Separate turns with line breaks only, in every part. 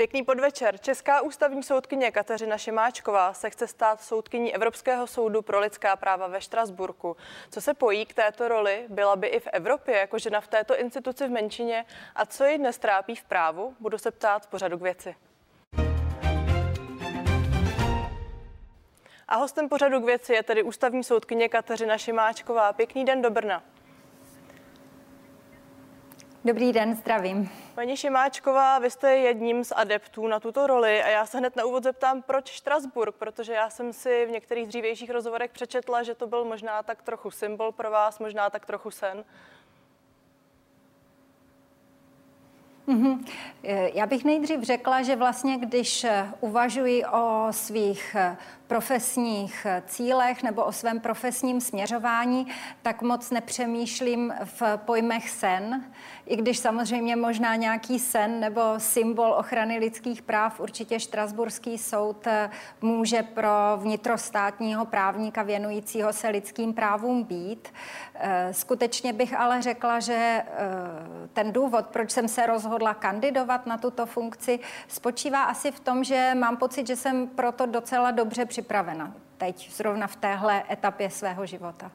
Pěkný podvečer. Česká ústavní soudkyně Kateřina Šimáčková se chce stát soudkyní Evropského soudu pro lidská práva ve Štrasburku. Co se pojí k této roli? Byla by i v Evropě jako žena v této instituci v menšině? A co ji dnes trápí v právu? Budu se ptát pořadu k věci. A hostem pořadu k věci je tedy ústavní soudkyně Kateřina Šimáčková. Pěkný den do Brna.
Dobrý den, zdravím.
Paní Šimáčková, vy jste jedním z adeptů na tuto roli a já se hned na úvod zeptám, proč Štrasburg, protože já jsem si v některých dřívějších rozhovorech přečetla, že to byl možná tak trochu symbol pro vás, možná tak trochu sen.
Mm-hmm. Já bych nejdřív řekla, že vlastně, když uvažuji o svých profesních cílech nebo o svém profesním směřování, tak moc nepřemýšlím v pojmech sen, i když samozřejmě možná nějaký sen nebo symbol ochrany lidských práv určitě Štrasburský soud může pro vnitrostátního právníka věnujícího se lidským právům být. Skutečně bych ale řekla, že eh, ten důvod, proč jsem se rozhodla kandidovat na tuto funkci, spočívá asi v tom, že mám pocit, že jsem proto docela dobře připravena teď, zrovna v téhle etapě svého života.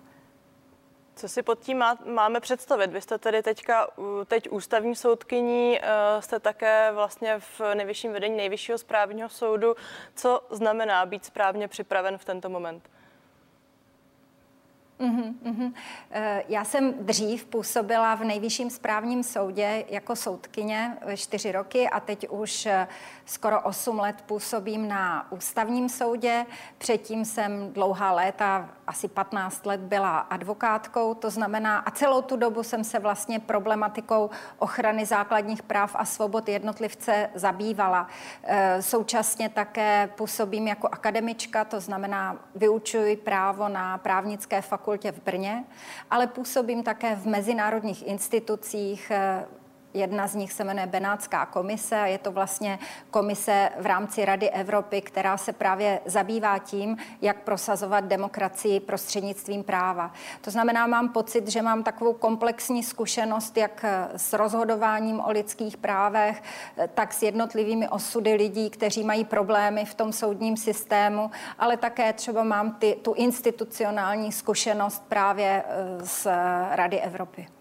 Co si pod tím má, máme představit? Vy jste tedy teďka, teď ústavní soudkyní, eh, jste také vlastně v nejvyšším vedení nejvyššího správního soudu. Co znamená být správně připraven v tento moment?
Uhum, uhum. Já jsem dřív působila v nejvyšším správním soudě jako soudkyně čtyři roky a teď už eh, skoro 8 let působím na ústavním soudě. Předtím jsem dlouhá léta, asi 15 let byla advokátkou, to znamená, a celou tu dobu jsem se vlastně problematikou ochrany základních práv a svobod jednotlivce zabývala. Eh, současně také působím jako akademička, to znamená, vyučuji právo na právnické fakultě v Brně, ale působím také v mezinárodních institucích, eh, Jedna z nich se jmenuje Benátská komise a je to vlastně komise v rámci Rady Evropy, která se právě zabývá tím, jak prosazovat demokracii prostřednictvím práva. To znamená, mám pocit, že mám takovou komplexní zkušenost jak s rozhodováním o lidských právech, tak s jednotlivými osudy lidí, kteří mají problémy v tom soudním systému, ale také třeba mám ty, tu institucionální zkušenost právě eh, z Rady Evropy.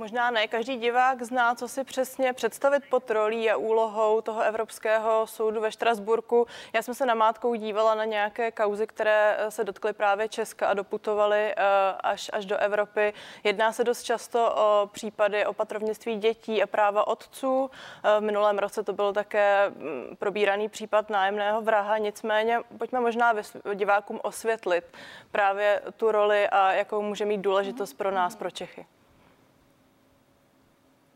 Možná ne každý divák zná, co si přesně představit pod rolí a úlohou toho Evropského soudu ve Štrasburku. Já jsem se namátkou dívala na nějaké kauzy, které eh, se dotkly právě Česka a doputovaly eh, až, až do Evropy. Jedná se dost často o případy opatrovnictví dětí a práva otců. Eh, v minulém roce to byl také mm, probíraný případ nájemného vraha. Nicméně pojďme možná divákům osvětlit právě tu roli a jakou může mít důležitost pro nás, pro Čechy.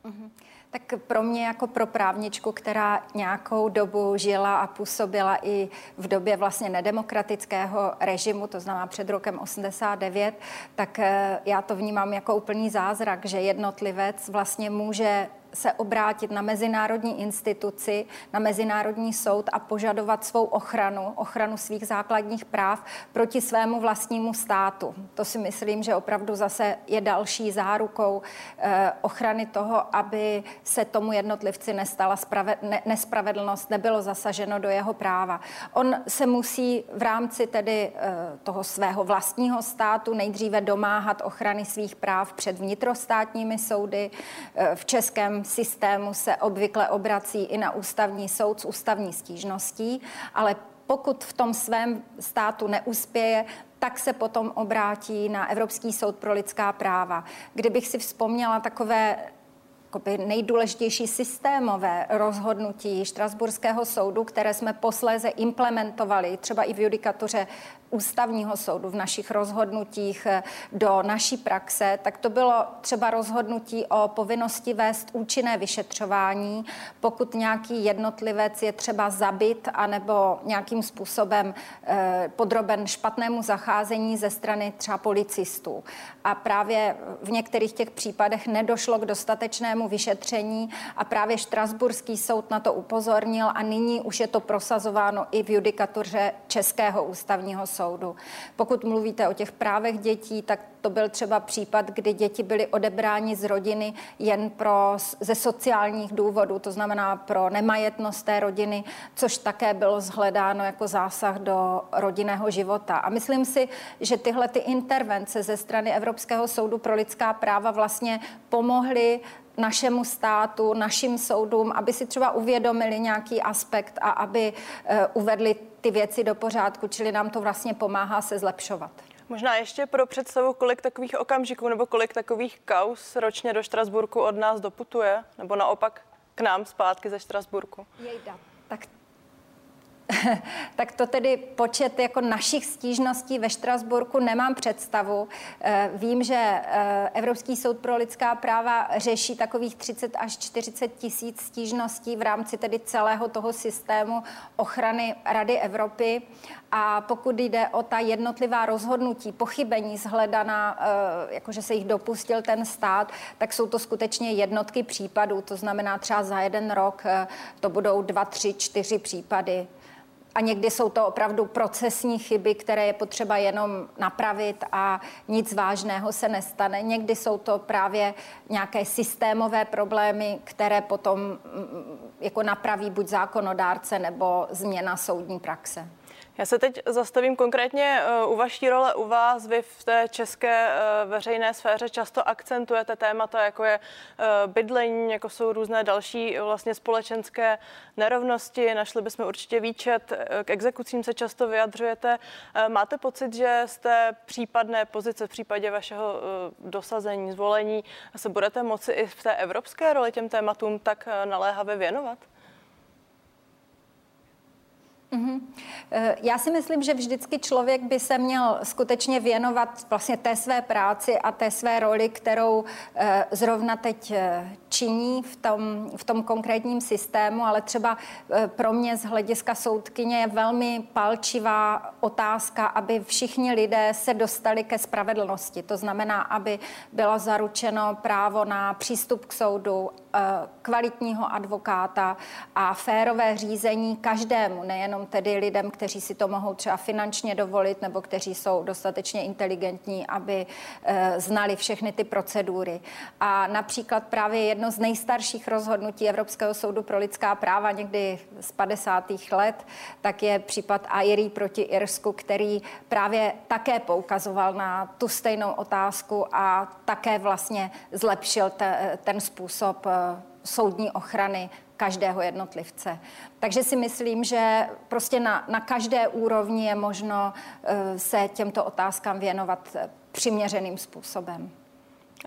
Mm-hmm. Tak pro mě jako pro právničku, která nějakou dobu žila a působila i v době vlastně nedemokratického režimu, to znamená před rokem 89, tak eh, já to vnímám jako úplný zázrak, že jednotlivec vlastně může se obrátit na mezinárodní instituci, na mezinárodní soud a požadovat svou ochranu, ochranu svých základních práv proti svému vlastnímu státu. To si myslím, že opravdu zase je další zárukou eh, ochrany toho, aby se tomu jednotlivci nestala sprave, ne, nespravedlnost, nebylo zasaženo do jeho práva. On se musí v rámci tedy eh, toho svého vlastního státu nejdříve domáhat ochrany svých práv před vnitrostátními soudy. Eh, v českém systému se obvykle obrací i na ústavní soud s ústavní stížností, ale pokud v tom svém státu neuspěje, tak se potom obrátí na Evropský soud pro lidská práva. Kdybych si vzpomněla takové nejdůležitější systémové rozhodnutí Štrasburského soudu, které jsme posléze implementovali třeba i v judikatuře ústavního soudu v našich rozhodnutích eh, do naší praxe, tak to bylo třeba rozhodnutí o povinnosti vést účinné vyšetřování, pokud nějaký jednotlivec je třeba zabit anebo nějakým způsobem eh, podroben špatnému zacházení ze strany třeba policistů. A právě v některých těch případech nedošlo k dostatečnému vyšetření a právě Štrasburský soud na to upozornil a nyní už je to prosazováno i v judikatuře Českého ústavního soudu. Pokud mluvíte o těch právech dětí, tak to byl třeba případ, kdy děti byly odebráni z rodiny jen pro, ze sociálních důvodů, to znamená pro nemajetnost té rodiny, což také bylo zhledáno jako zásah do rodinného života. A myslím si, že tyhle ty intervence ze strany Evropského soudu pro lidská práva vlastně pomohly našemu státu, našim soudům, aby si třeba uvědomili nějaký aspekt a aby uh, uvedli ty věci do pořádku, čili nám to vlastně pomáhá se zlepšovat.
Možná ještě pro představu, kolik takových okamžiků nebo kolik takových kaus ročně do Štrasburku od nás doputuje, nebo naopak k nám zpátky ze Štrasburku.
Jejda. Tak tak to tedy počet jako našich stížností ve Štrasburku nemám představu. Eh, vím, že eh, Evropský soud pro lidská práva řeší takových 30 až 40 tisíc stížností v rámci tedy celého toho systému ochrany Rady Evropy. A pokud jde o ta jednotlivá rozhodnutí, pochybení zhledaná, eh, jakože se jich dopustil ten stát, tak jsou to skutečně jednotky případů. To znamená třeba za jeden rok to budou dva, tři, čtyři případy a někdy jsou to opravdu procesní chyby, které je potřeba jenom napravit a nic vážného se nestane. Někdy jsou to právě nějaké systémové problémy, které potom mm, jako napraví buď zákonodárce nebo změna soudní praxe.
Já se teď zastavím konkrétně eh, u vaší role u vás. Vy v té české eh, veřejné sféře často akcentujete témata, jako je eh, bydlení, jako jsou různé další vlastně společenské nerovnosti. Našli bychom určitě výčet. K exekucím se často vyjadřujete. Máte pocit, že z té případné pozice v případě vašeho dosazení, zvolení se budete moci i v té evropské roli těm tématům tak naléhavě věnovat?
Mm-hmm. Já si myslím, že vždycky člověk by se měl skutečně věnovat vlastně té své práci a té své roli, kterou eh, zrovna teď eh, činí v tom, v tom konkrétním systému, ale třeba pro mě z hlediska soudkyně je velmi palčivá otázka, aby všichni lidé se dostali ke spravedlnosti. To znamená, aby bylo zaručeno právo na přístup k soudu, kvalitního advokáta a férové řízení každému, nejenom tedy lidem, kteří si to mohou třeba finančně dovolit nebo kteří jsou dostatečně inteligentní, aby e, znali všechny ty procedury. A například právě jedno z nejstarších rozhodnutí Evropského soudu pro lidská práva někdy z 50. let, tak je případ Airy proti Irsku, který právě také poukazoval na tu stejnou otázku a také vlastně zlepšil te, ten způsob e, soudní ochrany každého jednotlivce. Takže si myslím, že prostě na, na každé úrovni je možno uh, se těmto otázkám věnovat eh, přiměřeným způsobem.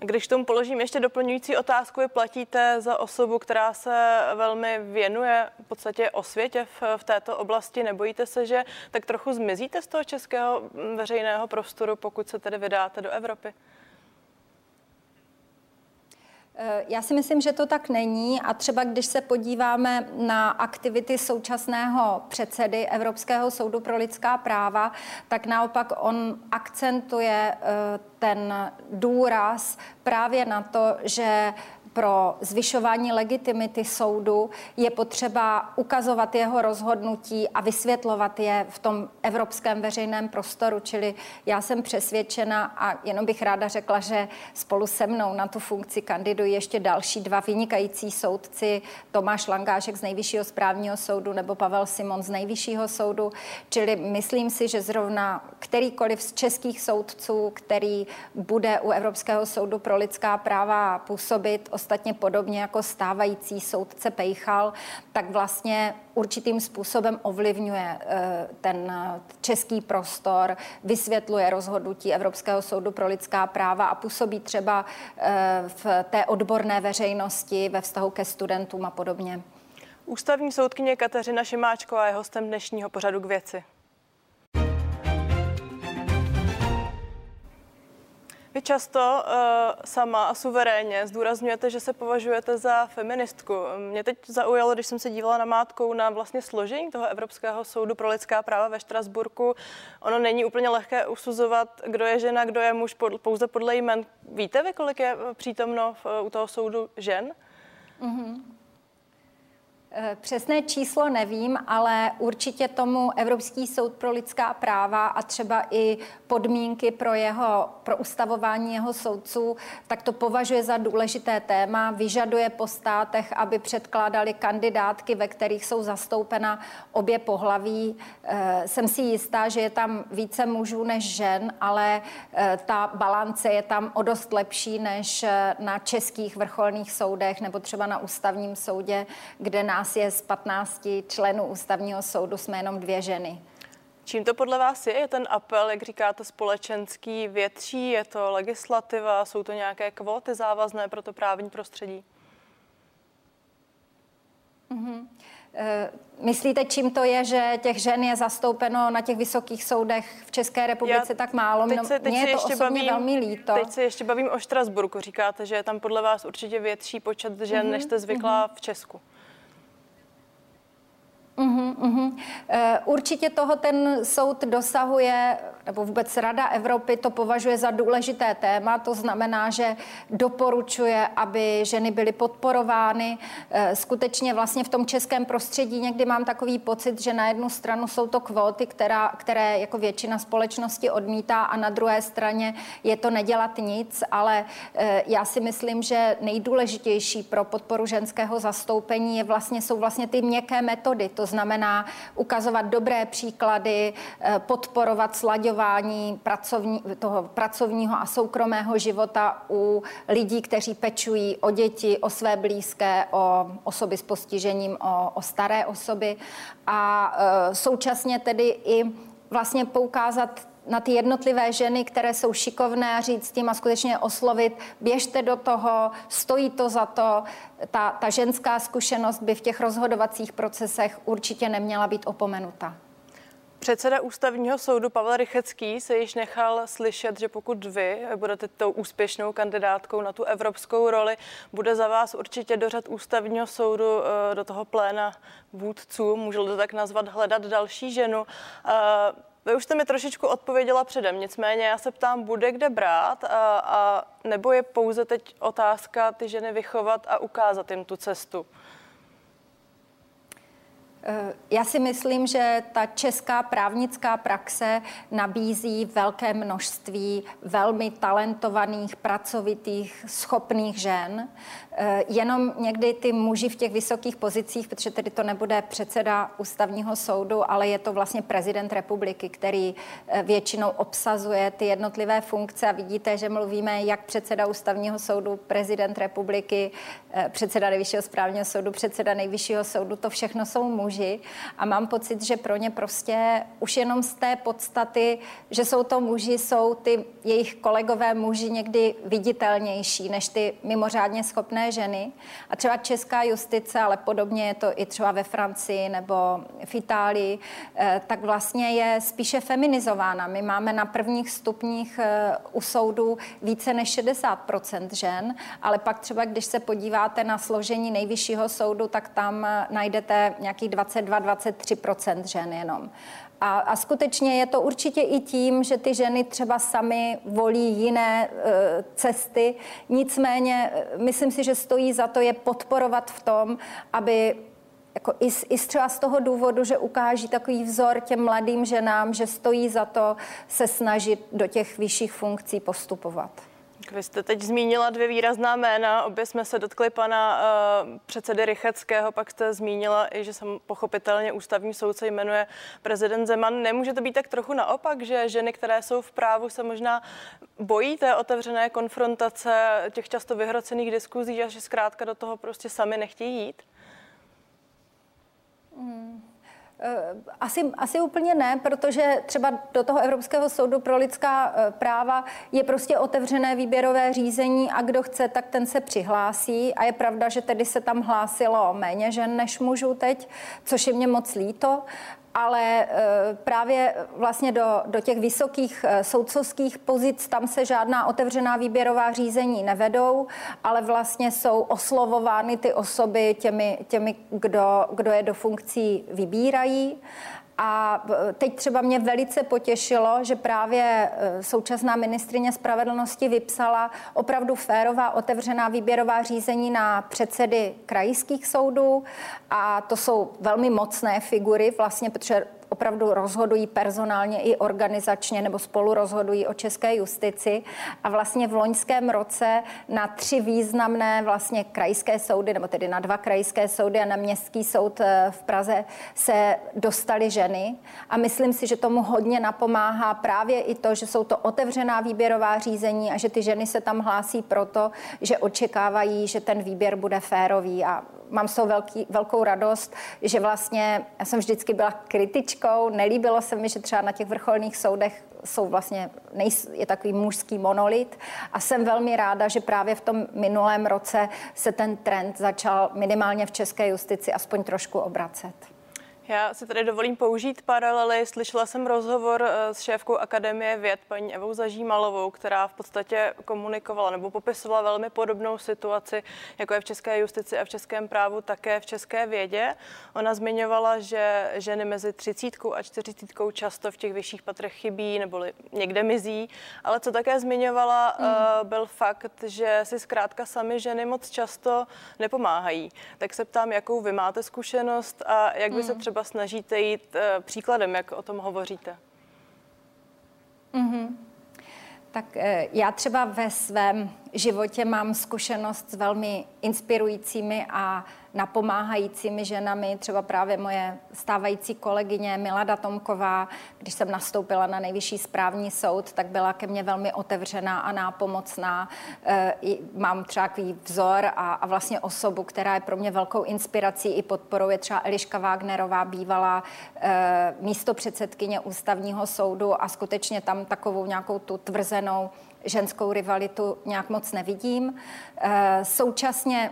Když tomu položím ještě doplňující otázku, je platíte za osobu, která se velmi věnuje v podstatě osvětě v, v této oblasti. Nebojíte se, že tak trochu zmizíte z toho českého veřejného prostoru, pokud se tedy vydáte do Evropy?
Eh, já si myslím, že to tak není a třeba když se podíváme na aktivity současného předsedy Evropského soudu pro lidská práva, tak naopak on akcentuje eh, ten důraz právě na to, že pro zvyšování legitimity soudu je potřeba ukazovat jeho rozhodnutí a vysvětlovat je v tom evropském veřejném prostoru. Čili já jsem přesvědčena a jenom bych ráda řekla, že spolu se mnou na tu funkci kandidují ještě další dva vynikající soudci, Tomáš Langášek z Nejvyššího správního soudu nebo Pavel Simon z Nejvyššího soudu. Čili myslím si, že zrovna kterýkoliv z českých soudců, který bude u Evropského soudu pro lidská práva působit, ostatně podobně jako stávající soudce Pejchal, tak vlastně určitým způsobem ovlivňuje eh, ten český prostor, vysvětluje rozhodnutí Evropského soudu pro lidská práva a působí třeba eh, v té odborné veřejnosti ve vztahu ke studentům a podobně.
Ústavní soudkyně Kateřina Šimáčková je hostem dnešního pořadu k věci. Vy často uh, sama a suverénně zdůrazňujete, že se považujete za feministku. Mě teď zaujalo, když jsem se dívala na mátkou na vlastně složení toho Evropského soudu pro lidská práva ve Štrasburku. Ono není úplně lehké usuzovat, kdo je žena, kdo je muž, pod, pouze podle jmen. Víte vy, kolik je přítomno v, u toho soudu žen?
Mm-hmm. Přesné číslo nevím, ale určitě tomu Evropský soud pro lidská práva a třeba i podmínky pro jeho pro ustavování jeho soudců, tak to považuje za důležité téma. Vyžaduje po státech, aby předkládali kandidátky, ve kterých jsou zastoupena obě pohlaví. Jsem si jistá, že je tam více mužů než žen, ale ta balance je tam o dost lepší než na českých vrcholných soudech nebo třeba na ústavním soudě, kde nás nás je z 15 členů ústavního soudu, jsme jenom dvě ženy.
Čím to podle vás je? Je ten apel, jak říkáte, společenský větší? Je to legislativa? Jsou to nějaké kvóty závazné pro to právní prostředí?
Mm-hmm. Myslíte, čím to je, že těch žen je zastoupeno na těch vysokých soudech v České republice Já tak málo?
Teď se, teď
Mně je to
ještě
osobně
bavím,
velmi líto.
Teď se ještě bavím o Štrasburku. Říkáte, že je tam podle vás určitě větší počet žen, mm-hmm. než jste zvyklá mm-hmm. v Česku.
Uh-huh, uh-huh. Určitě toho ten soud dosahuje, nebo vůbec Rada Evropy to považuje za důležité téma. To znamená, že doporučuje, aby ženy byly podporovány. Eh, skutečně vlastně v tom českém prostředí někdy mám takový pocit, že na jednu stranu jsou to kvóty, která, které jako většina společnosti odmítá a na druhé straně je to nedělat nic, ale eh, já si myslím, že nejdůležitější pro podporu ženského zastoupení je vlastně, jsou vlastně ty měkké metody. To znamená ukazovat dobré příklady, eh, podporovat slaďování pracovní, toho pracovního a soukromého života u lidí, kteří pečují o děti, o své blízké, o osoby s postižením, o, o staré osoby a e, současně tedy i vlastně poukázat na ty jednotlivé ženy, které jsou šikovné a říct tím a skutečně oslovit, běžte do toho, stojí to za to. Ta, ta ženská zkušenost by v těch rozhodovacích procesech určitě neměla být opomenuta.
Předseda ústavního soudu Pavel Rychecký se již nechal slyšet, že pokud vy budete tou úspěšnou kandidátkou na tu evropskou roli, bude za vás určitě do řad ústavního soudu eh, do toho pléna vůdců, můžu to tak nazvat, hledat další ženu. Eh, vy už jste mi trošičku odpověděla předem, nicméně já se ptám, bude kde brát a, a nebo je pouze teď otázka ty ženy vychovat a ukázat jim tu cestu?
Eh, já si myslím, že ta česká právnická praxe nabízí velké množství velmi talentovaných, pracovitých, schopných žen. Eh, jenom někdy ty muži v těch vysokých pozicích, protože tedy to nebude předseda ústavního soudu, ale je to vlastně prezident republiky, který eh, většinou obsazuje ty jednotlivé funkce a vidíte, že mluvíme jak předseda ústavního soudu, prezident republiky, předseda nejvyššího správního soudu, předseda nejvyššího soudu, to všechno jsou muži muži a mám pocit, že pro ně prostě už jenom z té podstaty, že jsou to muži, jsou ty jejich kolegové muži někdy viditelnější než ty mimořádně schopné ženy. A třeba česká justice, ale podobně je to i třeba ve Francii nebo v Itálii, eh, tak vlastně je spíše feminizována. My máme na prvních stupních eh, u soudu více než 60% žen, ale pak třeba, když se podíváte na složení nejvyššího soudu, tak tam eh, najdete nějakých 22-23% žen jenom. A, a skutečně je to určitě i tím, že ty ženy třeba sami volí jiné e, cesty. Nicméně e, myslím si, že stojí za to je podporovat v tom, aby jako i, i třeba z toho důvodu, že ukáží takový vzor těm mladým ženám, že stojí za to se snažit do těch vyšších funkcí postupovat.
Vy jste teď zmínila dvě výrazná jména, obě jsme se dotkli pana uh, předsedy Rycheckého, pak jste zmínila i, že jsem pochopitelně ústavní soudce jmenuje prezident Zeman. Nemůže to být tak trochu naopak, že ženy, které jsou v právu, se možná bojí té otevřené konfrontace, těch často vyhrocených diskuzí a že zkrátka do toho prostě sami nechtějí jít?
Hmm. Eh, asi, asi úplně ne, protože třeba do toho Evropského soudu pro lidská eh, práva je prostě otevřené výběrové řízení a kdo chce, tak ten se přihlásí. A je pravda, že tedy se tam hlásilo méně žen než mužů teď, což je mě moc líto ale eh, právě vlastně do, do těch vysokých eh, soudcovských pozic tam se žádná otevřená výběrová řízení nevedou, ale vlastně jsou oslovovány ty osoby těmi, těmi kdo, kdo je do funkcí vybírají. A teď třeba mě velice potěšilo, že právě e, současná ministrině spravedlnosti vypsala opravdu férová otevřená výběrová řízení na předsedy krajských soudů. A to jsou velmi mocné figury vlastně, protože opravdu rozhodují personálně i organizačně nebo spolu rozhodují o české justici. A vlastně v loňském roce na tři významné vlastně krajské soudy, nebo tedy na dva krajské soudy a na městský soud eh, v Praze se dostaly ženy. A myslím si, že tomu hodně napomáhá právě i to, že jsou to otevřená výběrová řízení a že ty ženy se tam hlásí proto, že očekávají, že ten výběr bude férový. A mám s velký, velkou radost, že vlastně já jsem vždycky byla kritičkou, nelíbilo se mi, že třeba na těch vrcholných soudech jsou vlastně, nejs, je takový mužský monolit a jsem velmi ráda, že právě v tom minulém roce se ten trend začal minimálně v české justici aspoň trošku obracet.
Já si tady dovolím použít paralely. Slyšela jsem rozhovor eh, s šéfkou Akademie věd, paní Evou Zažímalovou, která v podstatě komunikovala nebo popisovala velmi podobnou situaci, jako je v české justici a v českém právu, také v české vědě. Ona zmiňovala, že ženy mezi 30 a 40 často v těch vyšších patrech chybí nebo někde mizí, ale co také zmiňovala, mm. byl fakt, že si zkrátka sami ženy moc často nepomáhají. Tak se ptám, jakou vy máte zkušenost a jak by mm. se třeba třeba snažíte jít uh, příkladem, jak o tom hovoříte?
Mm-hmm. Tak eh, já třeba ve svém životě mám zkušenost s velmi inspirujícími a napomáhajícími ženami, třeba právě moje stávající kolegyně Milada Tomková, když jsem nastoupila na nejvyšší správní soud, tak byla ke mně velmi otevřená a nápomocná. E, mám třeba takový vzor a, a vlastně osobu, která je pro mě velkou inspirací i podporou, je třeba Eliška Wagnerová, bývalá e, místo předsedkyně ústavního soudu a skutečně tam takovou nějakou tu tvrzenou ženskou rivalitu nějak moc nevidím. E, současně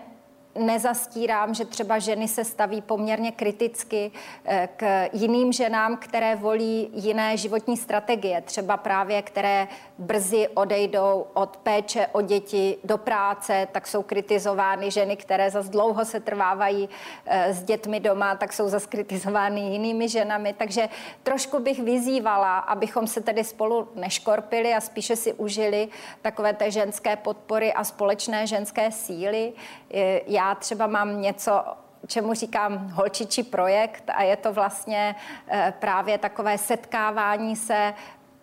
nezastírám, že třeba ženy se staví poměrně kriticky eh, k jiným ženám, které volí jiné životní strategie, třeba právě které brzy odejdou od péče o děti do práce, tak jsou kritizovány ženy, které zase dlouho se trvávají eh, s dětmi doma, tak jsou zase kritizovány jinými ženami. Takže trošku bych vyzývala, abychom se tedy spolu neškorpili a spíše si užili takové té ženské podpory a společné ženské síly. Eh, třeba mám něco čemu říkám holčičí projekt a je to vlastně eh, právě takové setkávání se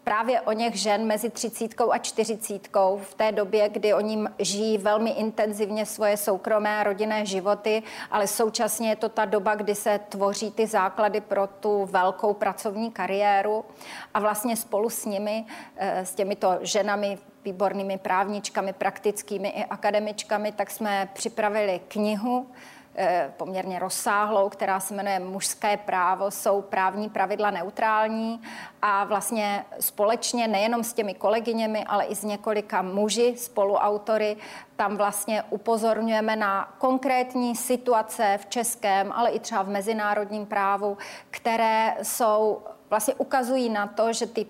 právě o něch žen mezi třicítkou a čtyřicítkou v té době, kdy oni žijí velmi intenzivně svoje soukromé a rodinné životy, ale současně je to ta doba, kdy se tvoří ty základy pro tu velkou pracovní kariéru a vlastně spolu s nimi, eh, s těmito ženami výbornými právničkami, praktickými i akademičkami, tak jsme připravili knihu, eh, poměrně rozsáhlou, která se jmenuje Mužské právo, jsou právní pravidla neutrální. A vlastně společně nejenom s těmi kolegyněmi, ale i s několika muži, spoluautory, tam vlastně upozorňujeme na konkrétní situace v českém, ale i třeba v mezinárodním právu, které jsou vlastně ukazují na to, že ty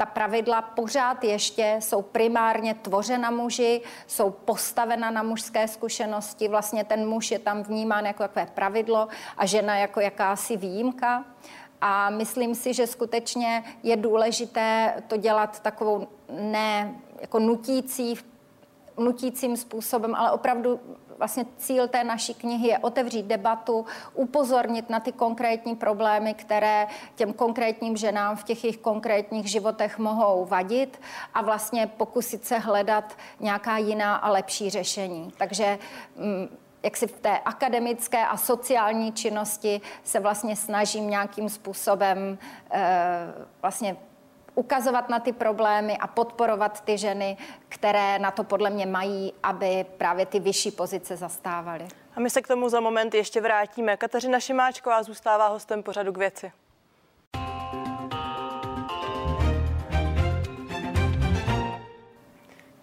ta pravidla pořád ještě jsou primárně tvořena muži, jsou postavena na mužské zkušenosti. Vlastně ten muž je tam vnímán jako takové pravidlo a žena jako jakási výjimka. A myslím si, že skutečně je důležité to dělat takovou ne jako nutící, nutícím způsobem, ale opravdu vlastně cíl té naší knihy je otevřít debatu, upozornit na ty konkrétní problémy, které těm konkrétním ženám v těch jejich konkrétních životech mohou vadit a vlastně pokusit se hledat nějaká jiná a lepší řešení. Takže mm, jak si v té akademické a sociální činnosti se vlastně snažím nějakým způsobem e, vlastně ukazovat na ty problémy a podporovat ty ženy, které na to podle mě mají, aby právě ty vyšší pozice zastávaly.
A my se k tomu za moment ještě vrátíme. Kateřina Šimáčková zůstává hostem pořadu k věci.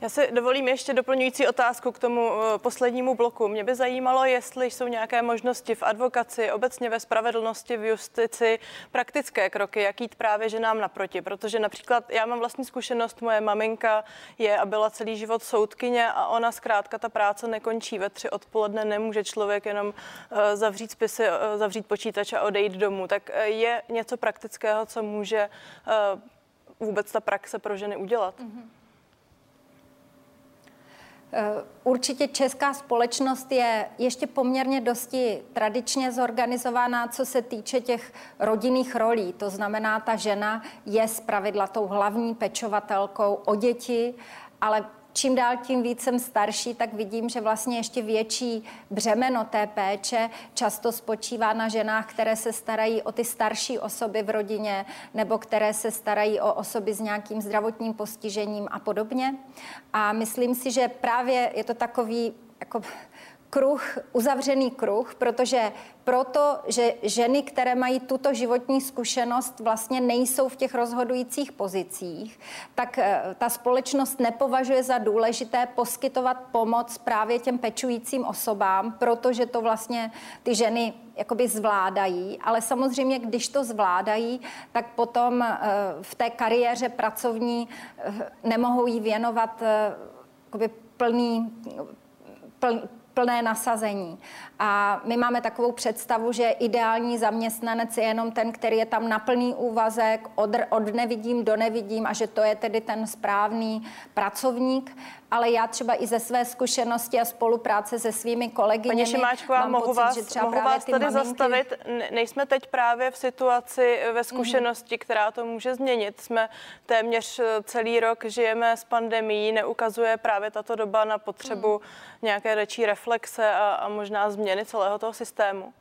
Já si dovolím ještě doplňující otázku k tomu eh, poslednímu bloku. Mě by zajímalo, jestli jsou nějaké možnosti v advokaci, obecně ve spravedlnosti, v justici, praktické kroky, jak jít právě ženám naproti. Protože například já mám vlastní zkušenost, moje maminka je a byla celý život soudkyně a ona zkrátka ta práce nekončí ve tři odpoledne, nemůže člověk jenom eh, zavřít spisy, eh, zavřít počítač a odejít domů. Tak je něco praktického, co může vůbec ta praxe pro ženy udělat? Mm-hmm.
Eh, určitě česká společnost je ještě poměrně dosti tradičně zorganizovaná, co se týče těch rodinných rolí. To znamená, ta žena je zpravidla tou hlavní pečovatelkou o děti, ale čím dál tím víc jsem starší, tak vidím, že vlastně ještě větší břemeno té péče často spočívá na ženách, které se starají o ty starší osoby v rodině nebo které se starají o osoby s nějakým zdravotním postižením a podobně. A myslím si, že právě je to takový jako kruh, uzavřený kruh, protože proto, že ženy, které mají tuto životní zkušenost, vlastně nejsou v těch rozhodujících pozicích, tak eh, ta společnost nepovažuje za důležité poskytovat pomoc právě těm pečujícím osobám, protože to vlastně ty ženy jakoby zvládají, ale samozřejmě, když to zvládají, tak potom eh, v té kariéře pracovní eh, nemohou jí věnovat plný plné nasazení. A my máme takovou představu, že ideální zaměstnanec je jenom ten, který je tam na plný úvazek, od, od nevidím do nevidím a že to je tedy ten správný pracovník. Ale já třeba i ze své zkušenosti a spolupráce se svými kolegy.
Paní Šimáčková, mohu pocit, vás, že třeba mohu vás tady maminky... zastavit. Nejsme teď právě v situaci ve zkušenosti, mm-hmm. která to může změnit. Jsme téměř celý rok žijeme s pandemí, neukazuje právě tato doba na potřebu mm. nějaké větší reflexe a, a možná změny celého toho systému?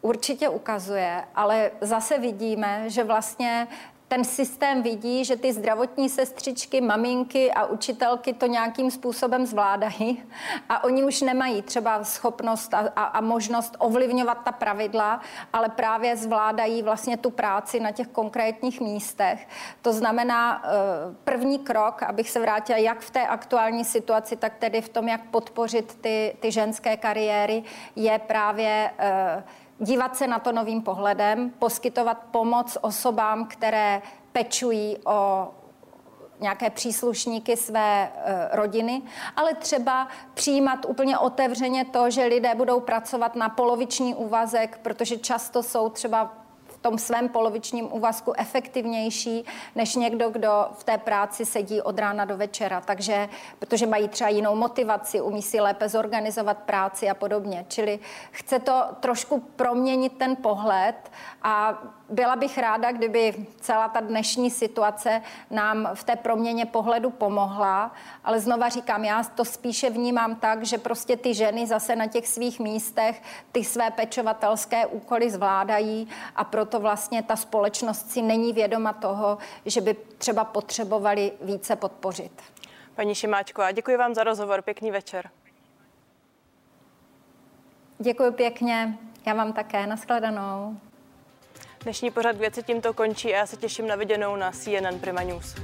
Určitě ukazuje, ale zase vidíme, že vlastně ten systém vidí, že ty zdravotní sestřičky, maminky a učitelky to nějakým způsobem zvládají a oni už nemají třeba schopnost a, a, a možnost ovlivňovat ta pravidla, ale právě zvládají vlastně tu práci na těch konkrétních místech. To znamená, eh, první krok, abych se vrátila jak v té aktuální situaci, tak tedy v tom, jak podpořit ty, ty ženské kariéry, je právě uh, dívat se na to novým pohledem, poskytovat pomoc osobám, které pečují o nějaké příslušníky své e, rodiny, ale třeba přijímat úplně otevřeně to, že lidé budou pracovat na poloviční úvazek, protože často jsou třeba tom svém polovičním úvazku efektivnější než někdo, kdo v té práci sedí od rána do večera. Takže, protože mají třeba jinou motivaci, umí si lépe zorganizovat práci a podobně. Čili chce to trošku proměnit ten pohled a byla bych ráda, kdyby celá ta dnešní situace nám v té proměně pohledu pomohla, ale znova říkám, já to spíše vnímám tak, že prostě ty ženy zase na těch svých místech ty své pečovatelské úkoly zvládají a proto vlastně ta společnost si není vědoma toho, že by třeba potřebovali více podpořit.
Paní Šimáčková, děkuji vám za rozhovor. Pěkný večer.
Děkuji pěkně. Já vám také. Naschledanou.
Dnešní pořad věci tímto končí a já se těším na viděnou na CNN Prima News.